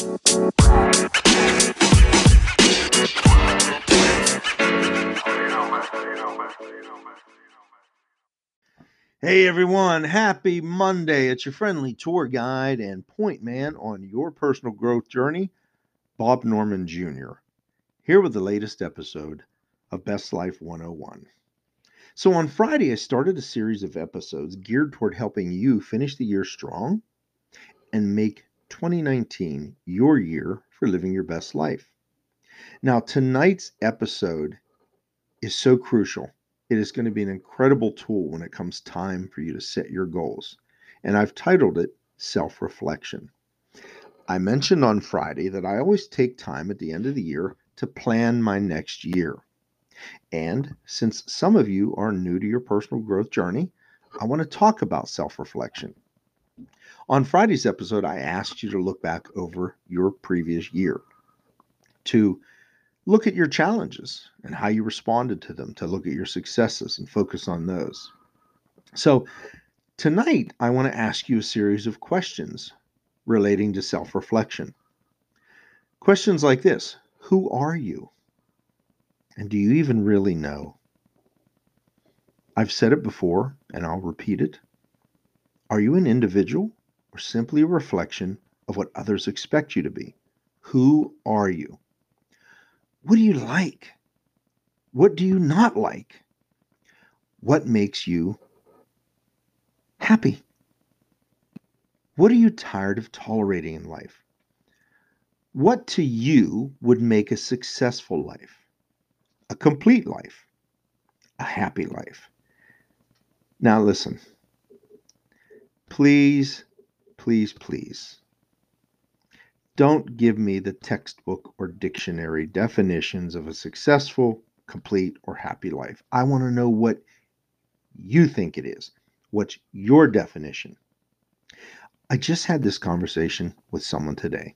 Hey everyone, happy Monday. It's your friendly tour guide and point man on your personal growth journey, Bob Norman Jr. Here with the latest episode of Best Life 101. So on Friday, I started a series of episodes geared toward helping you finish the year strong and make 2019 your year for living your best life. Now, tonight's episode is so crucial. It is going to be an incredible tool when it comes time for you to set your goals. And I've titled it Self Reflection. I mentioned on Friday that I always take time at the end of the year to plan my next year. And since some of you are new to your personal growth journey, I want to talk about self reflection. On Friday's episode, I asked you to look back over your previous year, to look at your challenges and how you responded to them, to look at your successes and focus on those. So, tonight, I want to ask you a series of questions relating to self reflection. Questions like this Who are you? And do you even really know? I've said it before, and I'll repeat it. Are you an individual or simply a reflection of what others expect you to be? Who are you? What do you like? What do you not like? What makes you happy? What are you tired of tolerating in life? What to you would make a successful life? a complete life, a happy life. Now, listen. Please, please, please don't give me the textbook or dictionary definitions of a successful, complete, or happy life. I want to know what you think it is. What's your definition? I just had this conversation with someone today.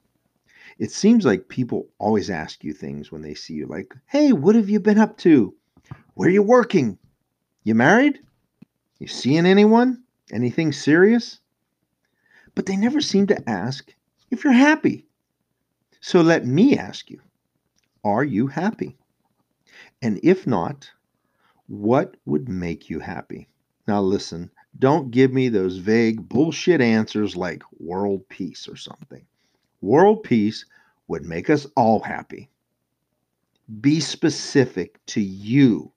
It seems like people always ask you things when they see you, like, hey, what have you been up to? Where are you working? You married? You seeing anyone? Anything serious? But they never seem to ask if you're happy. So let me ask you Are you happy? And if not, what would make you happy? Now, listen, don't give me those vague bullshit answers like world peace or something. World peace would make us all happy. Be specific to you.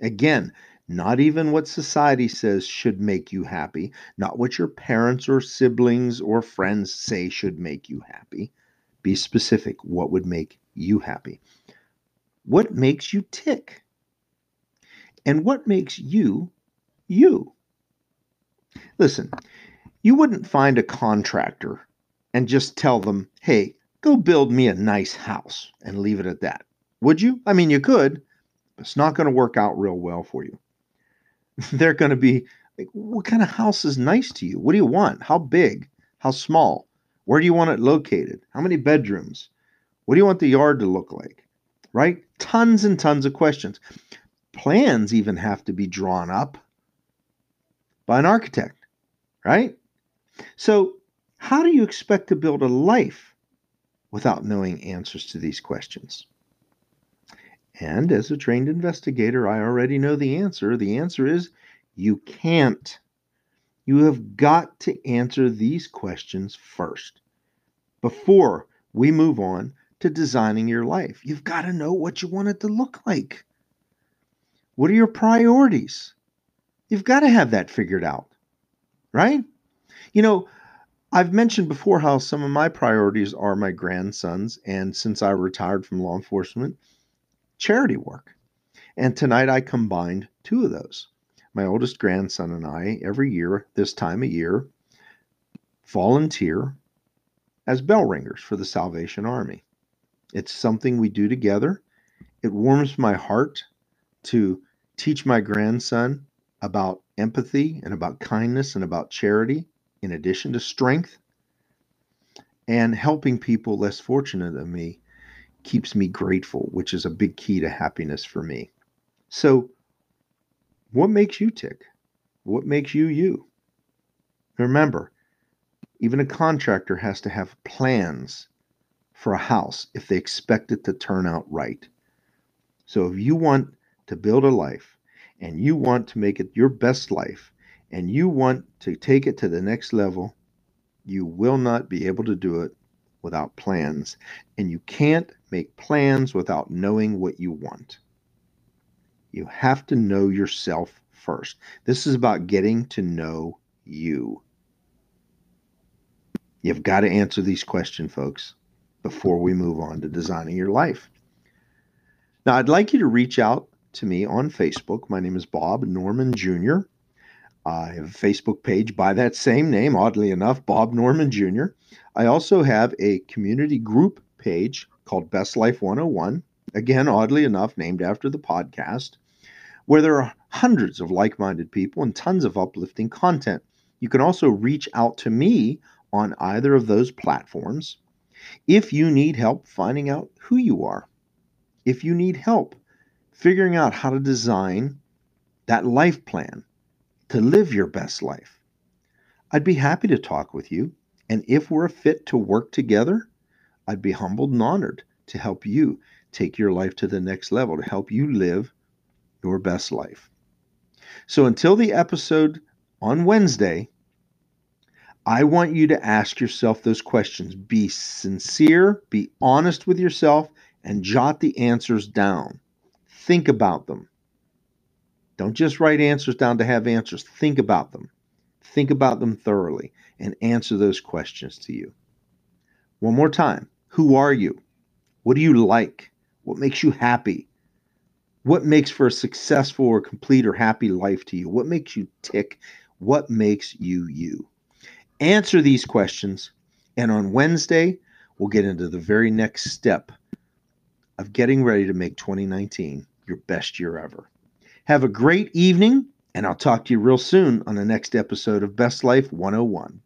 Again, not even what society says should make you happy, not what your parents or siblings or friends say should make you happy. Be specific. What would make you happy? What makes you tick? And what makes you you? Listen, you wouldn't find a contractor and just tell them, hey, go build me a nice house and leave it at that. Would you? I mean, you could, but it's not going to work out real well for you. They're going to be like, what kind of house is nice to you? What do you want? How big? How small? Where do you want it located? How many bedrooms? What do you want the yard to look like? Right? Tons and tons of questions. Plans even have to be drawn up by an architect, right? So how do you expect to build a life without knowing answers to these questions? And as a trained investigator, I already know the answer. The answer is you can't. You have got to answer these questions first before we move on to designing your life. You've got to know what you want it to look like. What are your priorities? You've got to have that figured out, right? You know, I've mentioned before how some of my priorities are my grandsons, and since I retired from law enforcement, charity work. And tonight I combined two of those. My oldest grandson and I, every year, this time of year, volunteer as bell ringers for the Salvation Army. It's something we do together. It warms my heart to teach my grandson about empathy and about kindness and about charity in addition to strength. And helping people less fortunate than me keeps me grateful, which is a big key to happiness for me. So, what makes you tick? What makes you you? Remember, even a contractor has to have plans for a house if they expect it to turn out right. So if you want to build a life and you want to make it your best life and you want to take it to the next level, you will not be able to do it without plans. And you can't make plans without knowing what you want. You have to know yourself first. This is about getting to know you. You've got to answer these questions, folks, before we move on to designing your life. Now, I'd like you to reach out to me on Facebook. My name is Bob Norman Jr. I have a Facebook page by that same name, oddly enough, Bob Norman Jr. I also have a community group page called Best Life 101, again, oddly enough, named after the podcast, where there are hundreds of like minded people and tons of uplifting content. You can also reach out to me on either of those platforms if you need help finding out who you are, if you need help figuring out how to design that life plan to live your best life, I'd be happy to talk with you. And if we're fit to work together, I'd be humbled and honored to help you take your life to the next level, to help you live your best life. So until the episode on Wednesday, I want you to ask yourself those questions. Be sincere, be honest with yourself, and jot the answers down. Think about them. Don't just write answers down to have answers. Think about them. Think about them thoroughly and answer those questions to you. One more time Who are you? What do you like? What makes you happy? What makes for a successful or complete or happy life to you? What makes you tick? What makes you you? Answer these questions. And on Wednesday, we'll get into the very next step of getting ready to make 2019 your best year ever. Have a great evening, and I'll talk to you real soon on the next episode of Best Life 101.